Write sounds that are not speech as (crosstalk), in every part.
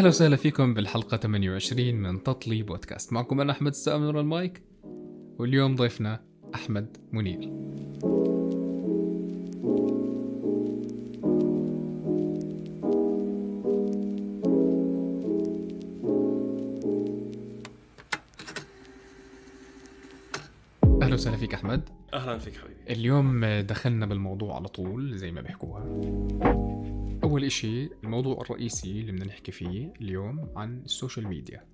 أهلا وسهلا فيكم بالحلقة 28 من تطلي بودكاست. معكم أنا أحمد السقا من المايك واليوم ضيفنا أحمد منير. أهلا وسهلا فيك أحمد. أهلا فيك حبيبي. اليوم دخلنا بالموضوع على طول زي ما بيحكوها. أول إشي الموضوع الرئيسي اللي بدنا نحكي فيه اليوم عن ال social media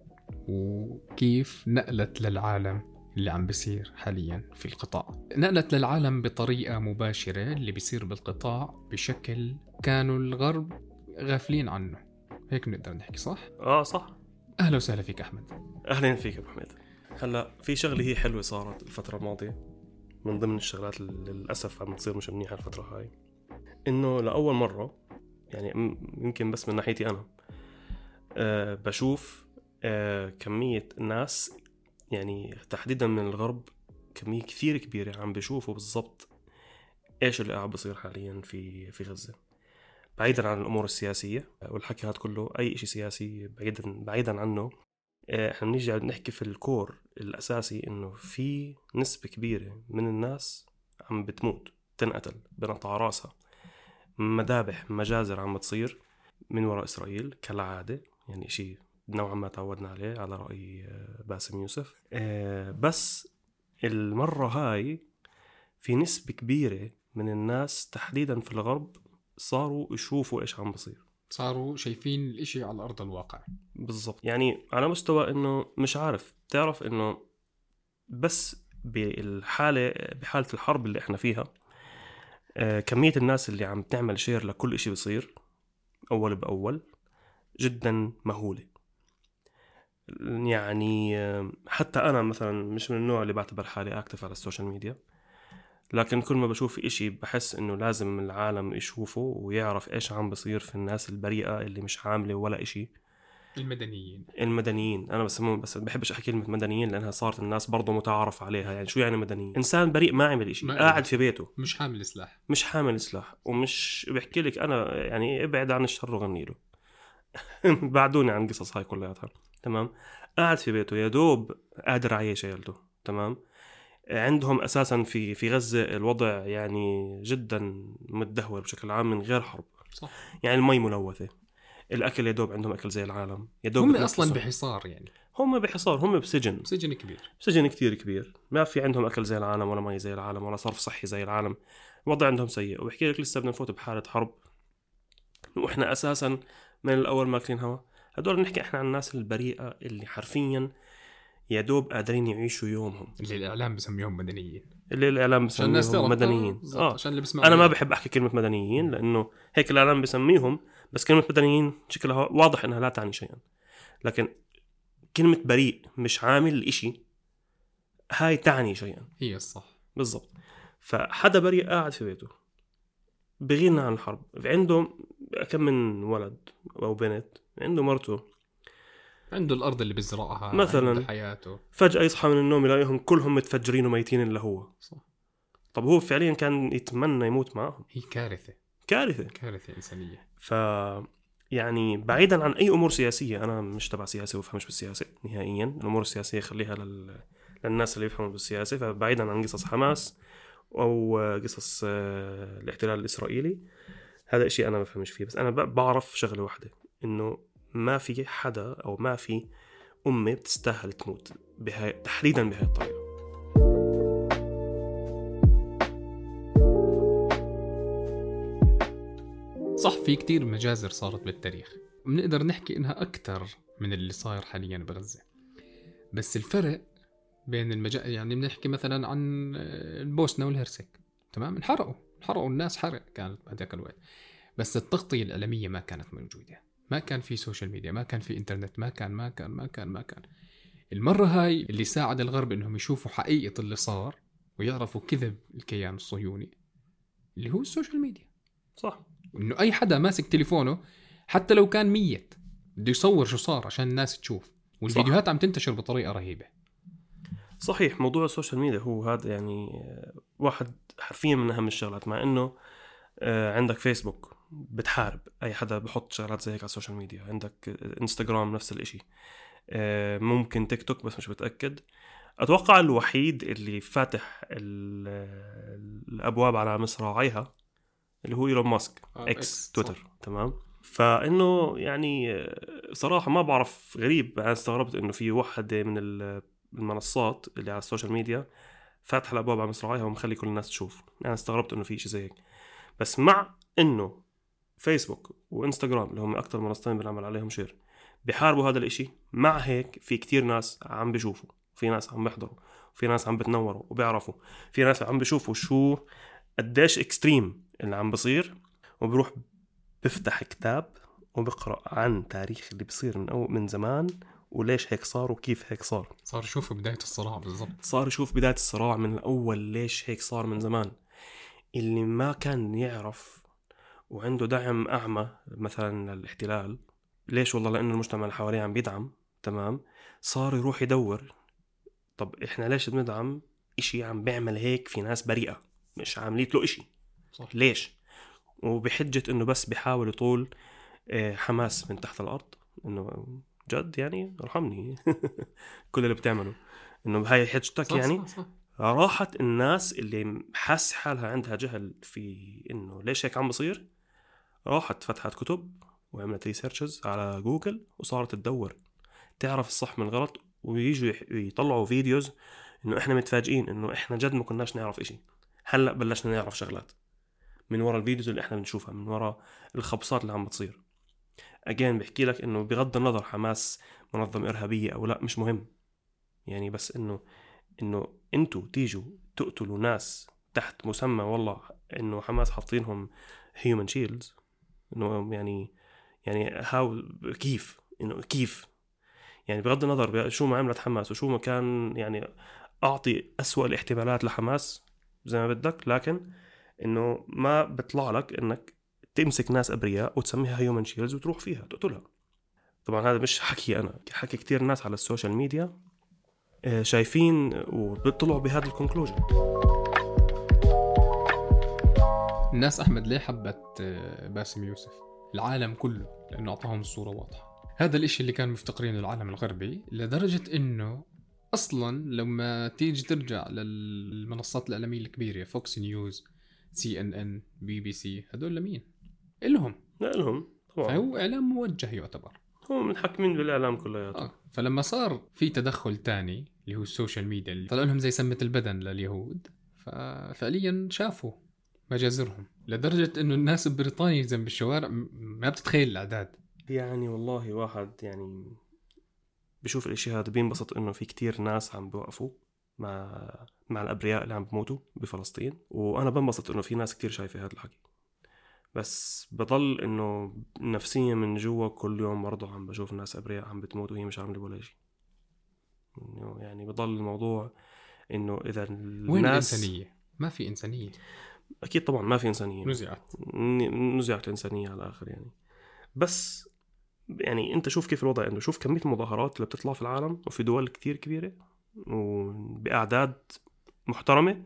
وكيف نقلت للعالم اللي عم بيصير حاليا في القطاع. نقلت للعالم بطريقة مباشرة اللي بيصير بالقطاع بشكل كانوا الغرب غافلين عنه. هيك بنقدر نحكي صح؟ آه صح. أهلا وسهلا فيك أحمد. أهلا فيك أبو حميد. هلأ في شغلة هي حلوة صارت الفترة الماضية من ضمن الشغلات اللي للأسف عم تصير مش منيحة الفترة هاي. إنه لأول مرة يعني يمكن بس من ناحيتي أنا. أه بشوف أه كمية ناس يعني تحديدا من الغرب كمية كثير كبيرة عم بيشوفوا بالضبط إيش اللي قاعد بصير حاليا في في غزة. بعيدا عن الأمور السياسية والحكي هذا كله أي شيء سياسي بعيدا بعيدا عنه آه، إحنا بنيجي نحكي في الكور الأساسي إنه في نسبة كبيرة من الناس عم بتموت تنقتل بنقطع راسها. مذابح مجازر عم تصير من وراء إسرائيل كالعادة يعني شيء نوعا ما تعودنا عليه على رأي آه، باسم يوسف. آه، بس المرة هاي في نسبة كبيرة من الناس تحديدا في الغرب صاروا يشوفوا إيش عم بصير. صاروا شايفين الإشي على أرض الواقع. بالضبط. يعني على مستوى إنه مش عارف تعرف إنه بس بالحالة بحالة الحرب اللي إحنا فيها آه، كمية الناس اللي عم تعمل share لكل إشي بصير أول بأول جدا مهولة. يعني آه، حتى أنا مثلا مش من النوع اللي بعتبر حالي active على ال social media. لكن كل ما بشوف إشي بحس إنه لازم العالم يشوفه ويعرف إيش عم بصير في الناس البريئة اللي مش عاملة ولا إشي. المدنيين. المدنيين. أنا بسموهم بس بحبش أحكي كلمة مدنيين لأنها صارت الناس برضه متعارف عليها. يعني شو يعني مدنيين؟ إنسان بريء ما عمل شيء ما قاعد. في بيته. مش حامل سلاح. مش حامل سلاح. ومش بحكي لك أنا يعني ابعد عن الشر وغني له. (laughs) بعدوني عن قصص هاي كلياتها. تمام؟ قاعد في بيته يا دوب قادر عايش عيلته. تمام؟ عندهم أساسا في في غزة الوضع يعني جدا متدهور بشكل عام من غير حرب. صح. يعني المي ملوثة. الأكل يا دوب عندهم أكل زي العالم. يا دوب هم. أصلا بحصار يعني. هم بحصار هم بسجن. سجن كبير. سجن كتير كبير. ما في عندهم أكل زي العالم ولا مي زي العالم ولا صرف صحي زي العالم. الوضع عندهم سيء. وبحكي لك لسه بدنا نفوت بحالة حرب. وإحنا أساسا من الأول ماكلين هوا. هدول بنحكي إحنا عن الناس البريئة اللي حرفيا يا دوب قادرين يعيشوا يومهم. اللي الإعلام بسميهم مدنيين. اللي الإعلام بسميهم مدنيين. بالضبط، آه. عشان اللي بيسمعوا أنا ما بحب أحكي كلمة مدنيين لأنه هيك الإعلام بسميهم بس كلمة مدنيين شكلها واضح إنها لا تعني شيئا. لكن كلمة بريء مش عامل إشي هاي تعني شيئا. هي الصح. بالضبط. فحدا بريء قاعد في بيته. بغينا عن الحرب. عنده كم من ولد أو بنت عنده مرته. عنده الأرض اللي بيزرعها مثلاً. حياته. فجأة يصحى من النوم يلاقيهم كلهم متفجرين وميتين إلا هو. صح. طب هو فعليا كان يتمنى يموت معهم هي كارثة. كارثة. كارثة إنسانية. ف يعني بعيدا عن أي أمور سياسية أنا مش تبع سياسة وبفهمش بالسياسة نهائيا. الأمور السياسية خليها لل... للناس اللي يفهموا بالسياسة فبعيدا عن قصص حماس أو قصص آه، الاحتلال الإسرائيلي. هذا شيء أنا ما بفهمش فيه بس أنا بعرف شغلة واحدة إنه ما في حدا أو ما في أمة بتستاهل تموت بهاي تحديدا بهاي الطريقة. صح في كتير مجازر صارت بالتاريخ. بنقدر نحكي إنها أكثر من اللي صاير حاليا بغزة. بس الفرق بين المجا يعني بنحكي مثلا عن البوسنة والهرسك. تمام؟ انحرقوا. انحرقوا. الناس حرق كانت بهذاك الوقت. بس التغطية الإعلامية ما كانت موجودة. ما كان في social media ما كان في انترنت ما كان ما كان ما كان ما كان. المرة هاي اللي ساعد الغرب إنهم يشوفوا حقيقة اللي صار ويعرفوا كذب الكيان الصهيوني اللي هو ال social media صح. إنه أي حدا ماسك تليفونه حتى لو كان ميت بده يصور شو صار عشان الناس تشوف. والفيديوهات عم تنتشر بطريقة رهيبة. صحيح موضوع ال social media هو هذا يعني آه، واحد حرفيا من أهم الشغلات مع إنه آه، عندك فيسبوك بتحارب. أي حدا بحط شغلات زي هيك على ال social media. عندك إنستغرام نفس الإشي. آه، ممكن تيك توك بس مش متأكد. أتوقع الوحيد اللي فاتح ال- الأبواب على مصراعيها اللي هو إيلون ماسك آه، إكس تويتر صح. تمام؟ فإنه يعني آه، صراحة ما بعرف غريب أنا استغربت إنه في وحدة من ال- المنصات اللي على ال social media فاتحة الأبواب على مصراعيها ومخلي كل الناس تشوف. أنا استغربت إنه في شيء زي هيك. بس مع إنه فيسبوك وإنستغرام اللي هم أكثر منصتين بنعمل عليهم share بيحاربوا هذا الإشي مع هيك في كتير ناس عم بيشوفوا. في ناس عم بيحضروا في ناس عم بتنوروا وبيعرفوا في ناس عم بيشوفوا شو قديش اكستريم اللي عم بصير وبروح بفتح كتاب وبقرأ عن تاريخ اللي بصير من أو من زمان وليش هيك صار وكيف هيك صار. صار يشوفوا بداية الصراع بالضبط. صار يشوف بداية الصراع من الأول ليش هيك صار من زمان. اللي ما كان يعرف وعنده دعم أعمى مثلا للاحتلال ليش والله؟ لأنه المجتمع اللي حواليه عم بيدعم تمام؟ صار يروح يدور طب إحنا ليش بندعم إشي عم بيعمل هيك في ناس بريئة مش عامليت له إشي. صح. ليش؟ وبحجة إنه بس بيحاول يطول آه، حماس من تحت الأرض إنه جد يعني ارحمني. (laughs) كل اللي بتعمله. إنه بهاي حجتك صح يعني صح. صح. راحت الناس اللي حاس حالها عندها جهل في إنه ليش هيك عم بصير؟ راحت فتحت كتب وعملت researches على جوجل وصارت تدور. تعرف الصح من الغلط ويجوا يطلعوا videos إنه إحنا متفاجئين إنه إحنا جد ما كناش نعرف إشي. هلأ بلشنا نعرف شغلات. من ورا ال videos اللي إحنا بنشوفها من ورا الخبصات اللي عم بتصير. again بحكي لك إنه بغض النظر حماس منظمة إرهابية أو لا مش مهم. يعني بس إنه إنه أنتوا تيجوا تقتلوا ناس تحت مسمى والله إنه حماس حاطينهم human shields إنه يعني يعني how كيف إنه كيف. يعني بغض النظر شو ما عملت حماس وشو ما كان يعني أعطي أسوأ الاحتمالات لحماس زي ما بدك لكن إنه ما بيطلع لك إنك تمسك ناس أبرياء وتسميها human shields وتروح فيها تقتلها طبعا هذا مش حكي أنا حكي كتير ناس على ال social media آه، شايفين وبيطلعوا بهذا ال conclusion الناس أحمد ليه حبت آه، باسم يوسف؟ العالم كله لأنه أعطاهم الصورة واضحة. هذا الإشي اللي كان مفتقرينه العالم الغربي لدرجة إنه أصلا لما تيجي ترجع للمنصات الإعلامية الكبيرة فوكس نيوز سي إن إن بي بي سي هدول لمين؟ إلهم. لا لهم طبعا. فهو إعلام موجه يعتبر. هم متحكمين بالإعلام كلياته آه. فلما صار في تدخل تاني اللي هو ال social media اللي طلع لهم زي سمة البدن لليهود ففعليا شافوا مجازرهم. لدرجة إنه الناس ببريطانيا زي بالشوارع ما بتتخيل الأعداد. يعني والله واحد يعني بشوف الإشي هذا بينبسط إنه في كتير ناس عم بيوقفوا مع مع الأبرياء اللي عم بموتوا بفلسطين. وأنا بنبسط إنه في ناس كتير شايفة هذا الحكي. بس بضل إنه نفسيا من جوا كل يوم برضه عم بشوف ناس أبرياء عم بتموت وهي مش عاملة ولا شيء يعني بضل الموضوع إنه إذا الناس وين الإنسانية؟ ما في إنسانية. أكيد طبعا ما في إنسانية. نزعت. نزعت الإنسانية على الآخر يعني. بس يعني أنت شوف كيف الوضع عنده. شوف كمية المظاهرات اللي بتطلع في العالم وفي دول كتير كبيرة. وبأعداد محترمة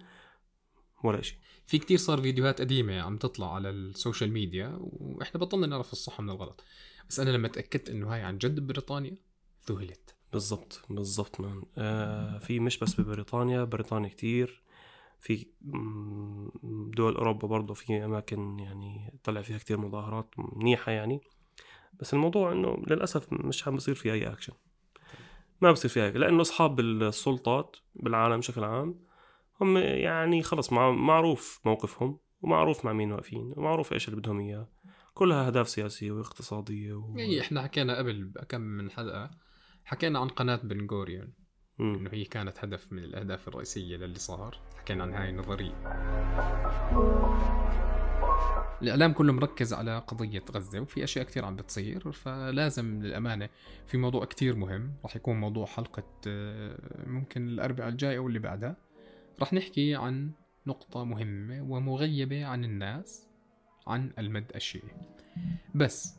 ولا شيء في كتير صار فيديوهات قديمة عم تطلع على ال social media وإحنا بطلنا نعرف الصح من الغلط. بس أنا لما تأكدت إنه هاي عن جد بريطانيا ذهلت. بالضبط بالضبط مان. آه في مش بس ببريطانيا بريطانيا كتير. في دول أوروبا برضه في أماكن يعني طلع فيها كتير مظاهرات منيحة يعني. بس الموضوع إنه للأسف مش عم بصير في أي أكشن ما بصير فيها هيك لأنه أصحاب السلطات بالعالم بشكل عام هم يعني خلص مع معروف موقفهم ومعروف مع مين واقفين ومعروف إيش اللي بدهم إياه. كلها أهداف سياسية واقتصادية و... يعني إحنا حكينا قبل كم من حلقة حكينا عن قناة بن غوريون. مم. إنه هي كانت هدف من الأهداف الرئيسية للي صار. حكينا عن هاي النظرية. الإعلام كله مركز على قضية غزة وفي أشياء كثير عم بتصير فلازم للأمانة في موضوع كثير مهم راح يكون موضوع حلقة آه، ممكن الأربعاء الجاي أو اللي بعدها. راح نحكي عن نقطة مهمة ومغيبة عن الناس عن المد الشيعي. بس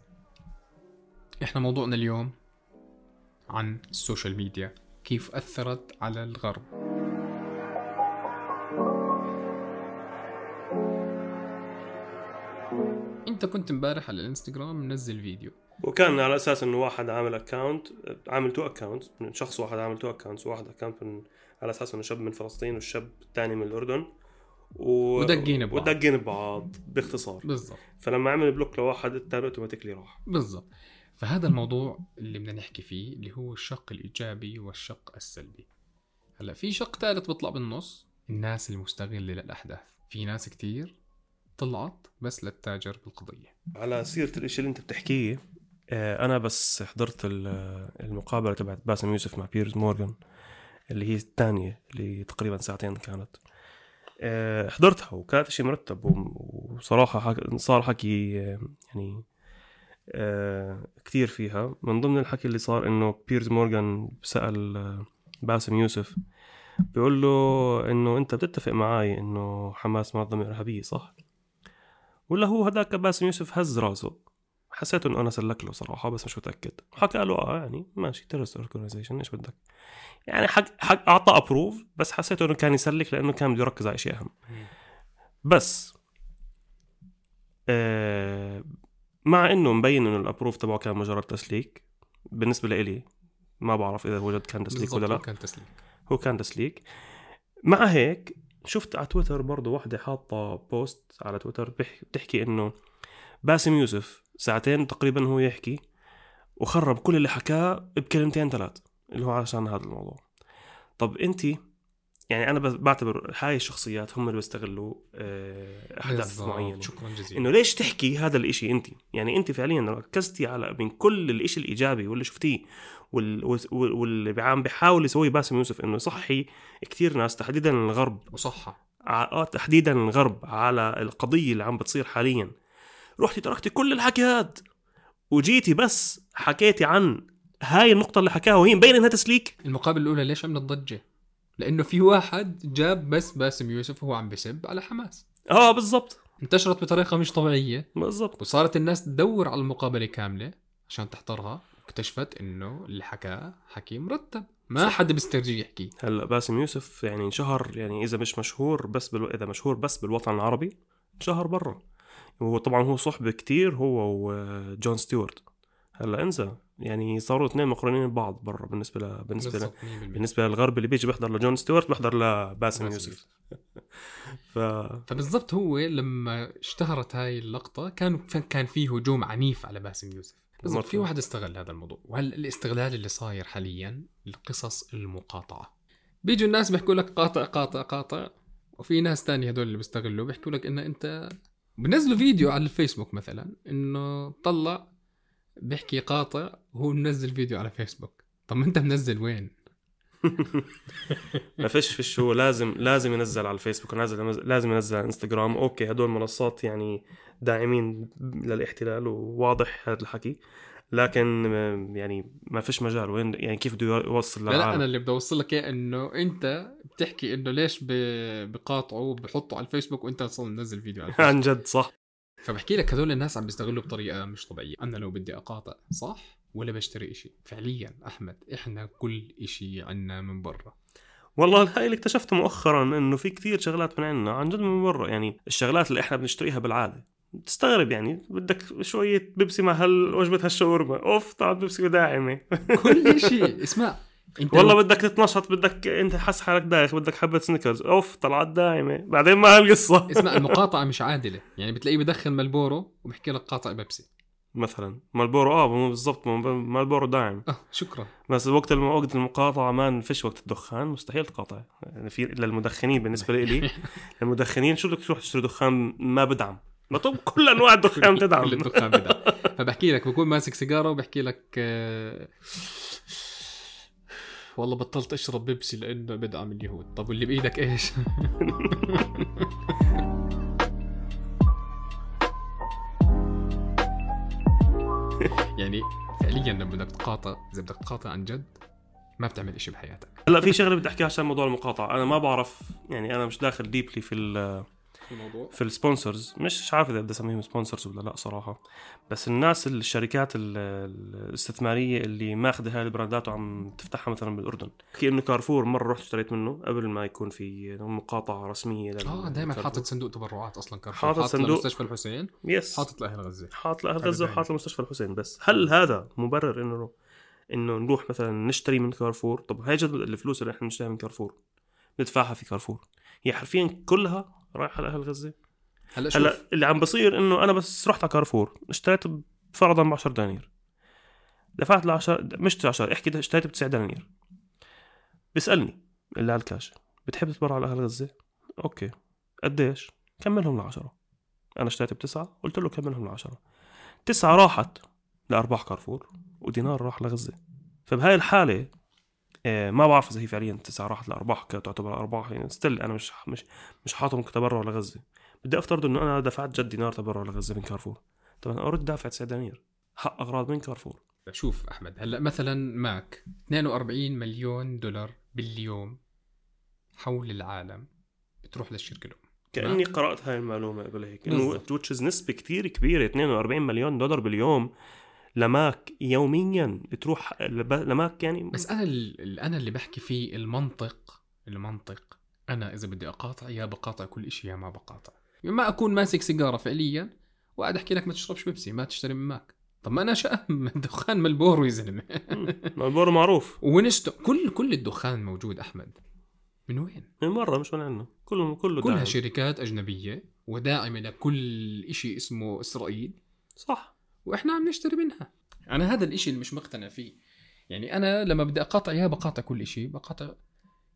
إحنا موضوعنا اليوم عن ال social media كيف أثرت على الغرب. انت كنت امبارح على الانستغرام منزل فيديو. وكان على أساس إنه واحد عامل account عامل two account من شخص واحد عامل two accounts واحد account من على أساس إنه شاب من فلسطين والشاب الثاني من الأردن. و... ودقين ببعض. ودقين ببعض باختصار. بالضبط. فلما عمل block لواحد الثاني automatically راح. بالضبط. فهذا الموضوع اللي بدنا نحكي فيه اللي هو الشق الإيجابي والشق السلبي. هلأ في شق ثالث بيطلع بالنص الناس المستغلة للأحداث. في ناس كتير طلعت بس لتتاجر بالقضية. على سيرة الإشي اللي أنت بتحكيه آه، أنا بس حضرت ال- المقابلة تبعت باسم يوسف مع بيرز مورغان اللي هي الثانية اللي تقريبا ساعتين كانت. آه، حضرتها وكانت شيء مرتب وصراحة حك... صار حكي آه، يعني كثير فيها. من ضمن الحكي اللي صار إنه بيرز مورغان آه، باسم يوسف بيقول له إنه أنت بتتفق معي إنه حماس منظمة ارهابية صح؟ ولا هو هذاك باسم يوسف هز راسه. حسيت إنه أنا سلك له صراحة بس مش متأكد. حكى له آه يعني ماشي terrorist organization إيش بدك؟ يعني حق حق اعطى approve بس حسيت إنه كان يسلك لأنه كان بده يركز على شيء أهم. بس آه مع إنه مبين إنه ال approve تبعه كان مجرد تسليك بالنسبة لإلي ما بعرف إذا هو جد كان تسليك ولا لا. كان تسليك. هو كان تسليك. مع هيك شفت على تويتر برضه واحدة حاطة post على تويتر بتحكي إنه باسم يوسف ساعتين تقريبا هو يحكي وخرب كل اللي حكاه بكلمتين ثلاث اللي هو عشان هذا الموضوع. طب انت يعني أنا بعتبر هاي الشخصيات هم اللي بيستغلوا آه، أحداث. معينة. شكرا جزيلا. إنه ليش تحكي هذا الإشي أنت؟ يعني أنت فعليا ركزتي على من كل الإشي الإيجابي واللي شفتيه وال... وال... واللي عم بيحاول يسويه باسم يوسف إنه يصحي كثير ناس تحديدا الغرب. وصحة. ع- آه تحديدا الغرب على القضية اللي عم بتصير حاليا. رحتي تركتي كل الحكي هاد وجيتي بس حكيتي عن هاي النقطة اللي حكاها وهي مبين إنها تسليك. المقابلة الأولى ليش عملت ضجة؟ لأنه في واحد جاب بس باسم يوسف وهو عم بسب على حماس. آه بالضبط. انتشرت بطريقة مش طبيعية. بالضبط. وصارت الناس تدور على المقابلة كاملة عشان تحضرها. واكتشفت إنه اللي حكاه حكي مرتب. ما صح. حدا بيسترجي يحكي. هلأ باسم يوسف يعني انشهر يعني إذا مش مشهور بس بالو... إذا مشهور بس بالوطن العربي انشهر برا. وهو طبعا هو صحبة كتير هو وجون ستيوارت هلا انسى. يعني صاروا اثنين مقرنين ببعض برا بالنسبة ل... بالنسبة ل... بالضبط 100% بالنسبة للغرب اللي بيجي بيحضر لجون ستيوارت بيحضر لباسم باسم يوسف. (laughs) ف فبالضبط هو لما اشتهرت هاي اللقطة كان كان في هجوم عنيف على باسم يوسف. بالضبط في. واحد استغل هذا الموضوع. وهلا الاستغلال اللي صاير حاليا القصص المقاطعة؟ بيجوا الناس بيحكوا لك قاطع قاطع قاطع وفي ناس تانية هدول اللي بيستغلوا بيحكوا لك ان انت بنزلوا فيديو على الفيسبوك مثلا إنه طلع بيحكي قاطع وهو منزل فيديو على فيسبوك. طب ما انت منزل وين؟ (laughs) ما فيش فيش هو لازم لازم ينزل على الفيسبوك ولازم لازم ينزل على الانستغرام. okay هدول منصات يعني داعمين للاحتلال وواضح هذا الحكي لكن يعني ما فيش مجال. وين يعني كيف بده يوصل لا, لا أنا للعالم اللي بدي أوصل لك إياه إنه أنت بتحكي إنه ليش بقاطعوا بحطوا على الفيسبوك وأنت أصلا منزل فيديو على الفيسبوك (laughs) عن جد صح. فبحكي لك هذول الناس عم بيستغلوا بطريقة مش طبيعية. أنا لو بدي أقاطع صح؟ ولا بشتري إشي. فعليا أحمد إحنا كل إشي عنا من برا. والله هاي اللي اكتشفته مؤخرا إنه في كثير شغلات من عندنا عن جد من برا. يعني الشغلات اللي إحنا بنشتريها بالعادة. تستغرب يعني بدك شوية بيبسي مع هال وجبة هالشاورما. أوف طلعت بيبسي وداعمة كل (laughs) إشي. اسمع انت والله بدك تتنشط بدك انت حس حالك دايخ بدك حبة سنيكرز. أوف طلعت داعمة. بعدين ما هالقصة. (laughs) اسمع المقاطعة (laughs) مش عادلة. يعني بتلاقيه بدخل ملبورو وبحكي لك قاطع بيبسي. مثلا. مالبورو آه مو بالضبط. مالبورو داعم آه شكرا. بس وقت. وقت المقاطعة ما فيش وقت الدخان. مستحيل تقاطع. يعني في للمدخنين بالنسبة لي. (laughs) المدخنين شو بدك تروح تشتري دخان ما بدعم. ما طب كل أنواع الدخان كل تدعم الدخان بدعم. فبحكي لك بكون ماسك سيجارة وبحكي لك آه، والله بطلت أشرب بيبسي لأنه بدعم اليهود. طب واللي بإيدك إيش؟ (laughs) يعني فعليا لما بدك تقاطع إذا بدك تقاطع عن جد ما بتعمل إشي بحياتك. هلا في شغلة بدي أحكيها عشان موضوع المقاطعة. أنا ما بعرف يعني أنا مش داخل deeply في في الموضوع؟ في ال sponsors مش عارف إذا بدي اسميهم sponsors ولا لا صراحة. بس الناس الشركات ال- الاستثمارية اللي ماخذة هاي ال brandات وعم تفتحها مثلا بالأردن. كأنه كارفور مرة رحت اشتريت منه قبل ما يكون في مقاطعة رسمية لل- آه دائما. حاطط صندوق تبرعات أصلا كارفور. حاطط حاطط صندوق. مستشفى الحسين. yes حاطط لأهل غزة. حاط لأهل غزة دايما. وحاط لمستشفى الحسين بس. هل هذا مبرر إنه إنه نروح مثلا نشتري من كارفور؟ طب هاي جد الفلوس اللي إحنا بنشتريها من كارفور. ندفعها في كارفور. هي حرفيا كلها رايحه لاهل غزة. هلا شوف. هلا اللي عم بصير إنه أنا بس رحت على كارفور اشتريت فرضا ب 10 دنانير. دفعت ل 10 مش 10 احكي اشتريت ب 9 دنانير. بيسألني اللي على الكاش بتحب تتبرع لاهل غزة؟ okay. قديش؟ كملهم ل 10 أنا اشتريت بتسعة قلت له كملهم ل 10 تسعة راحت لأرباح كارفور ودينار راح لغزة. فبهاي الحالة ما بعرف إذا هي فعليا تسعة راحت لارباح ك- تعتبر ارباح يعني still أنا مش مش مش حاطهم كتبرع لغزه بدي أفترض إنه أنا دفعت جد دينار تبرع لغزه من كارفور. طبعا أنا already دافع 9 دنانير. حق أغراض من كارفور. شوف أحمد هلأ مثلا ماك 42 مليون دولار باليوم حول العالم بتروح للشركة الأم. كأني قرأت هاي المعلومة قبل هيك. إنه نسبة كثير كبيرة 42 مليون دولار باليوم. لماك يوميا بتروح لماك يعني بس أنا ال- أنا اللي بحكي فيه المنطق المنطق. أنا إذا بدي أقاطع يا بقاطع كل شيء يا ما بقاطع. ما أكون ماسك سيجارة فعليا وقاعد أحكي لك ما تشربش بيبسي ما تشتري من ماك. طب ما أنا شأم (laughs) دخان ملبورو يا زلمة. مالبورو معروف. (laughs) ونشت كل كل الدخان موجود أحمد. من وين؟ من مرة مش من عندنا. كله كله كلها داعم. شركات أجنبية وداعمة لكل شيء اسمه إسرائيل. صح. وإحنا عم نشتري منها. أنا هذا الإشي اللي مش مقتنع فيه. يعني أنا لما بدي اقاطع اياه بقاطع كل شيء بقاطع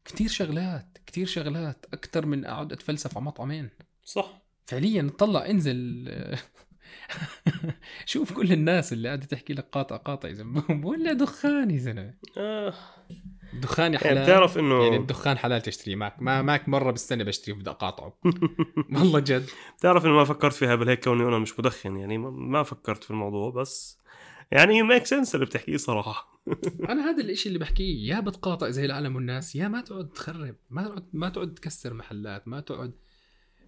كتير شغلات كتير شغلات أكثر من أقعد أتفلسف على مطعمين. صح. فعليا طلع انزل. (laughs) شوف كل الناس اللي قاعدة تحكي لك قاطع قاطع يا زلمة. (laughs) ولا دخان يا زلمة. آه. دخان يعني حلال. بتعرف إنه يعني الدخان حلال تشتريه معك ما ماك مرة بالسنة بشتريه بدي أقاطعه. (laughs) والله جد. بتعرف إنه ما فكرت فيها بالهيك كوني أنا مش مدخن يعني ما- فكرت في الموضوع بس يعني make sense اللي بتحكيه صراحة. (laughs) أنا هذا الإشي اللي بحكيه يا بتقاطع زي العالم والناس يا ما تقعد تخرب ما تقعد ما تقعد تكسر محلات ما تقعد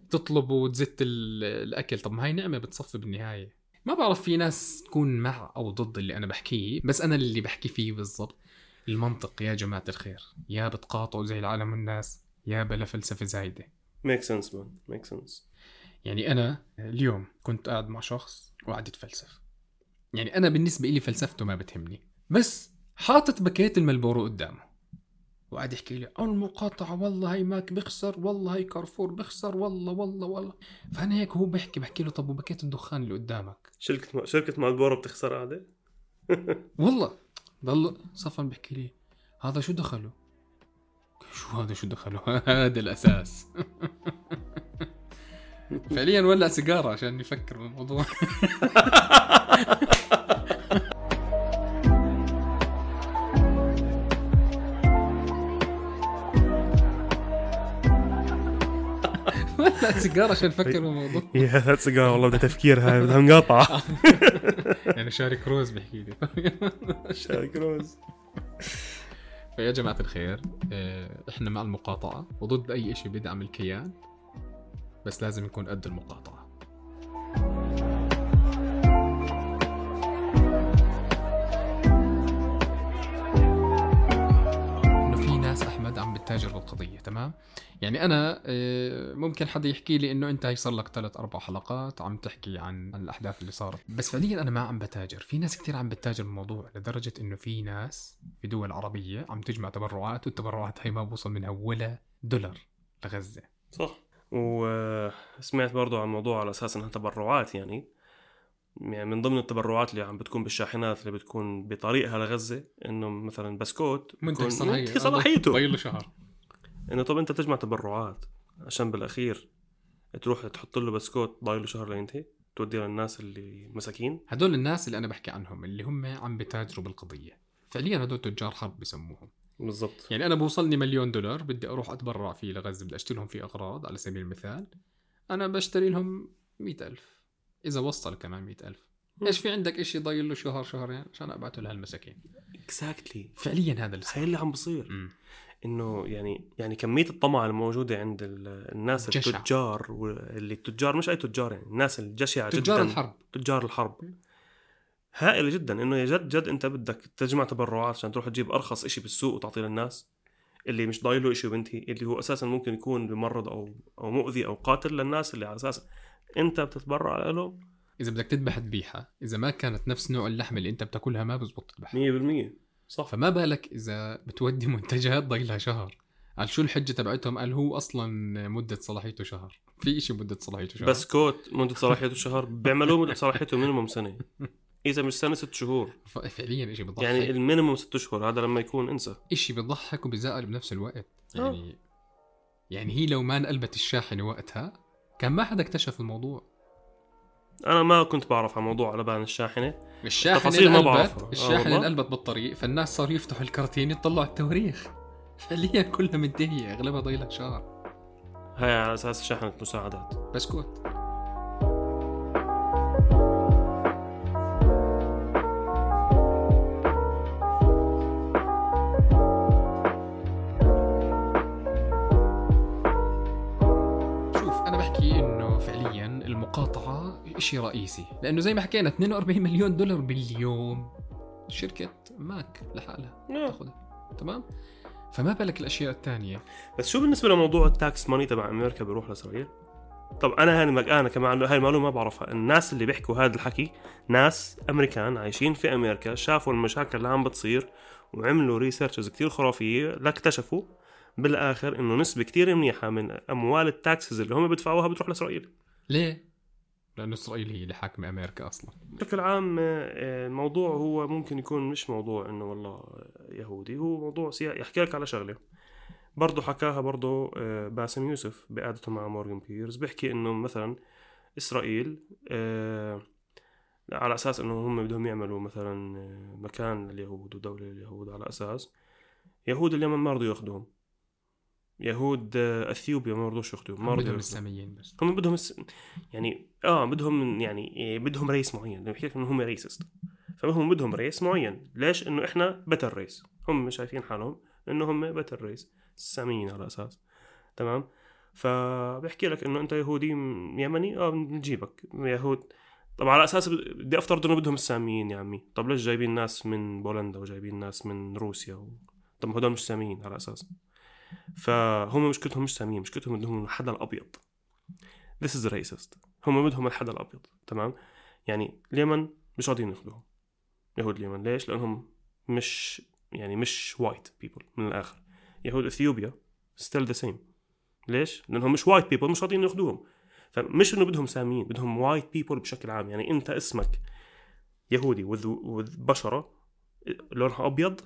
تطلب وتزت ال- الأكل. طب ما هي نعمة بتصفي بالنهاية. ما بعرف في ناس تكون مع أو ضد اللي أنا بحكيه بس أنا اللي بحكي فيه بالضبط. المنطق يا جماعة الخير. يا بتقاطعوا زي العالم والناس يا بلا فلسفة زايدة. make sense man make sense يعني أنا اليوم كنت قاعد مع شخص وقاعد يتفلسف يعني أنا بالنسبة لي فلسفته ما بتهمني. بس حاطط packet الملبورو قدامه. وقاعد يحكي لي المقاطعة والله هي ماك بخسر والله هي كارفور بخسر والله والله والله. فأنا هيك هو بحكي بحكي له طب و packet الدخان اللي قدامك؟ شركة شركة مالبورو بتخسر قاعدة؟ (laughs) والله. ضل صافن بحكي لي هذا شو دخله؟ شو هذا شو دخله؟ (laughs) هذا الأساس. (laughs) فعليا ولع سيجارة عشان يفكر بالموضوع. (laughs) ولع سيجارة عشان يفكر (laughs) بالموضوع. يا سيجارة والله بدها تفكير هاي بدها مقاطعه (laughs) يعني شاري كروز بحكي لي. (laughs) شارك روز فيا جماعة الخير آه، إحنا مع المقاطعة وضد أي إشي بيدعم الكيان بس لازم يكون قد المقاطعة. انه بتتاجر بالقضية تمام؟ يعني أنا آه، ممكن حدا يحكي لي إنه أنت هي صار لك ثلاث أربع حلقات عم تحكي عن الأحداث اللي صارت. بس فعليا أنا ما عم بتاجر. في ناس كتير عم بتتاجر بالموضوع لدرجة إنه في ناس في دول عربية عم تجمع تبرعات والتبرعات هاي ما بوصل منها ولا دولار لغزة. صح. وسمعت برضو عن موضوع على أساس إنها تبرعات يعني. يعني من ضمن التبرعات اللي عم بتكون بالشاحنات اللي بتكون بطريقها لغزة إنه مثلا بسكوت منتج منتج صلاحيته. ضايل له شهر. إنه طب أنت تجمع تبرعات عشان بالأخير تروح تحط له بسكوت ضايل له شهر لينتهي توديه للناس اللي مساكين. هدول الناس اللي أنا بحكي عنهم اللي هم عم بتاجروا بالقضية. فعليا هدول تجار حرب بسموهم. بالضبط. يعني أنا بوصلني مليون دولار بدي أروح أتبرع فيه لغزة بدي أشتري لهم فيه أغراض على سبيل المثال. أنا بشتري لهم مئة ألف. إذا وصل كمان مئة ألف. إيش في عندك إشي ضايل له شهر شهرين؟ عشان ابعته لهالمساكين. اكزاكتلي فعليا هذا اللي صار اللي عم بصير. إنه يعني يعني كمية الطمع الموجودة عند ال- الناس الجشع. التجار واللي التجار مش أي تجار يعني الناس الجشعة جدا. تجار الحرب. تجار الحرب. هائلة جدا إنه يا جد جد أنت بدك تجمع تبرعات عشان تروح تجيب أرخص إشي بالسوق وتعطيه للناس اللي مش ضايله إشي وبنتهي اللي هو أساسا ممكن يكون بمرض أو أو مؤذي أو قاتل للناس اللي على أساس أنت بتتبرع له. إذا بدك تذبح ذبيحة إذا ما كانت نفس نوع اللحم اللي أنت بتاكلها ما بزبط تذبحها. 100% صح. فما بالك إذا بتودي (laughs) منتجات ضايلها شهر. قال شو الحجة تبعتهم؟ قال هو أصلا مدة صلاحيته شهر. في إشي مدة صلاحيته شهر؟ بسكوت مدة صلاحيته شهر. بيعملوه مدة صلاحيته minimum سنة. (laughs) إذا مش سنة ست شهور. فعليا إشي بضحك. يعني ال minimum ست شهور هذا لما يكون انسى. إشي بضحك وبزعل بنفس الوقت. آه. يعني يعني هي لو ما انقلبت الشاحنه وقتها كان ما حدا اكتشف الموضوع. أنا ما كنت بعرف عن موضوع لبان الشاحنة. الشاحنة تفاصيل ما انقلبت. آه الشاحنة؟ انقلبت بالطريق فالناس صاروا يفتحوا الكرتين يطلعوا التواريخ (laughs) فعليا كلها منتهيه أغلبها ضايلها شهر هاي على أساس شاحنة مساعدات. بسكوت. شيء رئيسي لأنه زي ما حكينا 42 مليون دولار باليوم. شركة ماك لحالها تأخذها. تمام؟ فما بالك الأشياء الثانية؟ بس شو بالنسبة لموضوع ال tax money تبع أمريكا بيروح لإسرائيل؟ طب أنا هاني مك- أنا كمان هاي المعلومة ما بعرفها. الناس اللي بيحكوا هذا الحكي ناس أمريكان عايشين في أمريكا شافوا المشاكل اللي عم بتصير وعملوا researches كتير خرافية لاكتشفوا بالآخر إنه نسبة كتير منيحة من أموال ال taxes اللي هم بيدفعوها بتروح لإسرائيل. ليه؟ لأنه إسرائيل هي اللي حاكمة أمريكا أصلا. بشكل عام آه، الموضوع هو ممكن يكون مش موضوع إنه والله يهودي هو موضوع سياسي يحكي لك على شغلة. برضه حكاها برضه آه، باسم يوسف بقعدته مع مورغان بيرز. بيحكي إنه مثلا إسرائيل آه، على أساس إنه هم بدهم يعملوا مثلا مكان لليهود ودولة لليهود على أساس يهود اليمن ما رضوا يأخذوهم. يهود آه، أثيوبيا ما رضوش ياخذوهم ما رضوا بدهم. الساميين بس. هم بدهم الس... يعني آه بدهم يعني إيه، بدهم race معين. بحكي لك إنه هم racist فهم بدهم race معين. ليش؟ إنه إحنا better race هم شايفين حالهم إنه هم better race الساميين على أساس. تمام؟ فبحكي لك إنه أنت يهودي يمني؟ آه بنجيبك. يهود. طب على أساس بدي أفترض إنه بدهم الساميين يا عمي. طب ليش جايبين ناس من بولندا وجايبين ناس من روسيا و... طب هدول مش ساميين على أساس. فهم مشكلتهم مش ساميين مشكلتهم إنهم الحدا الأبيض. This is racist. هم بدهم الحدا الأبيض تمام؟ يعني اليمن مش راضيين ياخذوهم يهود اليمن. ليش؟ لأنهم مش يعني مش white people من الآخر. يهود إثيوبيا still the same ليش؟ لأنهم مش white people مش راضيين ياخذوهم فمش إنه بدهم ساميين بدهم white people بشكل عام. يعني أنت اسمك يهودي with بشرة لونها أبيض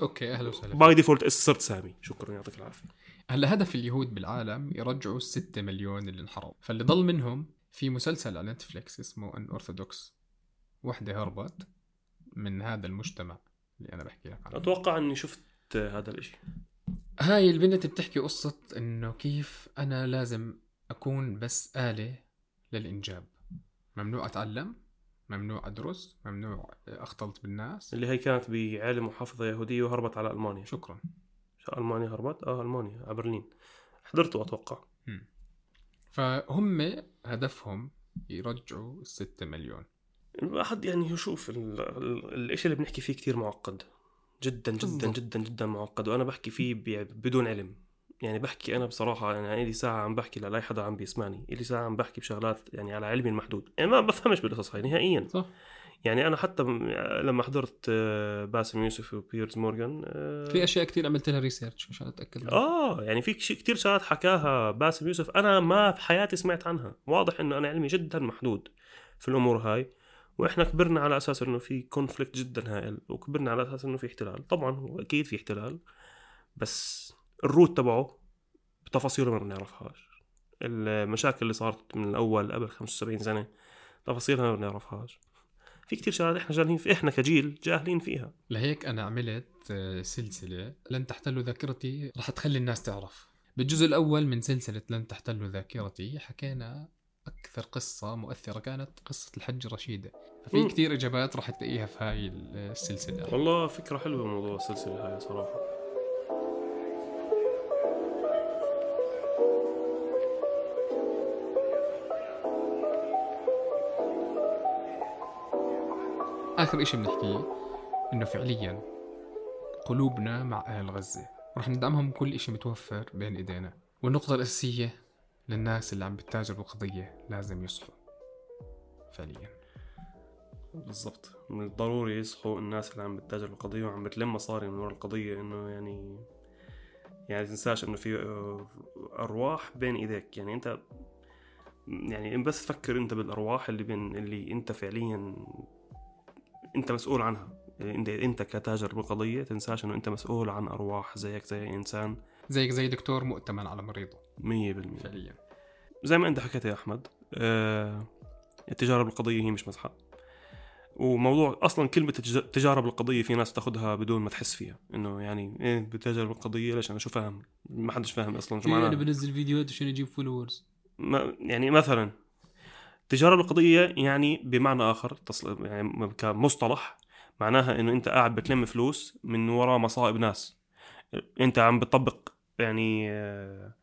okay أهلا وسهلا. by default صرت سامي. شكرا يعطيك العافية. هلا هدف اليهود بالعالم يرجعوا الستة مليون اللي انحرموا. فاللي ضل منهم في مسلسل على نتفليكس اسمه Unorthodox وحدة هربت من هذا المجتمع اللي أنا بحكي لك عنه. أتوقع إني شفت هذا الإشي. هاي البنت بتحكي قصة إنه كيف أنا لازم أكون بس آلة للإنجاب. ممنوع أتعلم ممنوع أدرس ممنوع أختلط بالناس. اللي هي كانت بعالم محافظة يهودية وهربت على ألمانيا. شكرا. شو ألمانيا هربت؟ آه ألمانيا على برلين. حضرته أتوقع. فهم هدفهم يرجعوا الستة مليون. الواحد يعني يشوف ال- ال- الإشي اللي بنحكي فيه كتير معقد. جدا جدا. جدا جدا معقد. وأنا بحكي فيه بدون علم. يعني بحكي أنا بصراحة يعني لي ساعة عم بحكي لأي حدا عم بيسمعني لي ساعة عم بحكي بشغلات يعني على علمي المحدود. يعني ما بفهمش بالقصص هاي نهائيا. صح. يعني أنا حتى لما حضرت آه، باسم يوسف وبيرز مورغان آه، في أشياء كثير عملت لها research عشان أتأكد منها. آه يعني في كتير شغلات حكاها باسم يوسف أنا ما في حياتي سمعت عنها. واضح إنه أنا علمي جدا محدود في الأمور هاي. وإحنا كبرنا على أساس إنه في conflict جدا هائل وكبرنا على أساس إنه في احتلال. طبعا هو أكيد في احتلال بس الروت تبعه بتفاصيله ما بنعرفهاش. المشاكل اللي صارت من الأول قبل 75 سنة تفاصيلها ما بنعرفهاش. في كتير شغلات إحنا جاهلين في إحنا كجيل جاهلين فيها. لهيك أنا عملت آه، سلسلة لن تحتل ذاكرتي رح تخلي الناس تعرف. بالجزء الأول من سلسلة لن تحتل ذاكرتي حكينا أكثر قصة مؤثرة كانت قصة الحج رشيده ففي. كثير إجابات رح تلاقيها في هاي السلسلة. والله فكرة حلوة موضوع السلسلة هاي صراحة. آخر إشي بنحكيه إنه فعليا قلوبنا مع أهل غزة. رح ندعمهم كل إشي متوفر بين إيدينا. والنقطة الأساسية للناس اللي عم بتتاجر بالقضية لازم يصحوا. فعليا. بالضبط. من الضروري يصحوا الناس اللي عم بتتاجر بالقضية وعم بتلم مصاري من ورا القضية إنه يعني يعني تنساش إنه في آه، أرواح بين إيديك. يعني أنت يعني بس فكر أنت بالأرواح اللي بين اللي أنت فعليا أنت مسؤول عنها. يعني إنت إنت كتاجر بالقضية تنساش إنه أنت مسؤول عن أرواح زيك زي إنسان. زيك زي دكتور مؤتمن على مريضه. 100% فعليا. زي ما أنت حكيت يا أحمد آه التجارة بالقضية هي مش مزحة. وموضوع أصلا كلمة التج- التجارة بالقضية في ناس تاخذها بدون ما تحس فيها. إنه يعني إيه بتاجر بالقضية ليش؟ أنا شو فاهم؟ ما حدش فاهم أصلا شو إيه، أنا معناها بنزل فيديوهات عشان أجيب فولورز ما يعني مثلا التجاره بالقضية يعني بمعنى تصل يعني كمصطلح معناها إنه أنت قاعد بتلم فلوس من وراء مصائب ناس. أنت عم بتطبق يعني آه،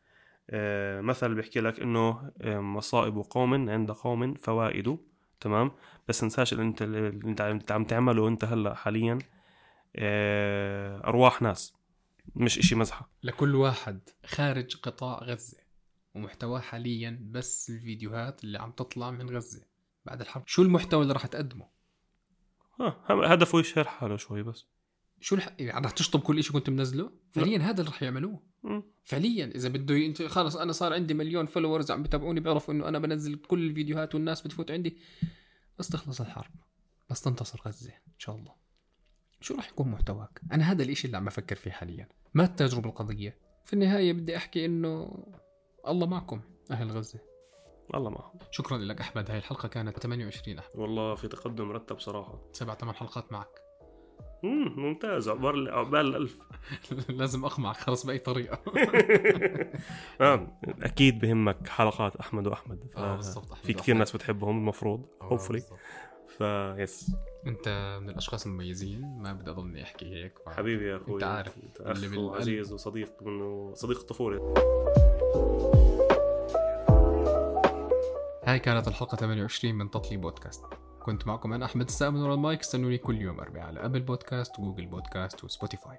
آه، مثل بيحكي لك إنه آه، مصائب قوم عند قوم فوائد تمام؟ بس تنساش اللي أنت اللي أنت عم- تعمله أنت هلأ حاليا أرواح ناس مش إشي مزحة. لكل واحد خارج قطاع غزة. ومحتواه حاليا بس الفيديوهات اللي عم تطلع من غزة. بعد الحرب شو المحتوى اللي راح تقدمه؟ ها هدفه يشهر حاله شوي بس. شو الح... يعني رح تشطب كل شيء كنت منزله؟ فعليا هذا اللي رح يعملوه. فعليا إذا بده ي... إنت خلص أنا صار عندي مليون فولورز عم بتابعوني بيعرفوا إنه أنا بنزل كل الفيديوهات والناس بتفوت عندي. بس تخلص الحرب. بس تنتصر غزة إن شاء الله. شو راح يكون محتواك؟ أنا هذا الإشي اللي عم بفكر فيه حاليا. ما التجربة القضية؟ في النهاية بدي أحكي إنه الله معكم أهل غزة. الله معهم. شكرا لك أحمد هاي الحلقة كانت 28 أحمد. والله في تقدم مرتب صراحة. سبع ثمان حلقات معك. مم ممتاز. عقبال عقبال الألف (laughs) لازم أقمعك خلص بأي طريقة. (laughs) آه أكيد بهمك حلقات أحمد وأحمد. ف... آه، بالضبط، أحمد في كثير. ناس بتحبهم المفروض hopefully. بالضبط. فيس انت من الأشخاص المميزين ما بدي اضلني أحكي هيك ف- حبيبي يا أخوي أنت عارف أنت اللي أخ بالقلب. وعزيز وصديق منه صديق الطفولة. هاي كانت الحلقة 28 من تطلي بودكاست. كنت معكم أنا أحمد السام من ورا المايك استنوني كل يوم أربعاء على أبل بودكاست وجوجل بودكاست وسبوتيفاي.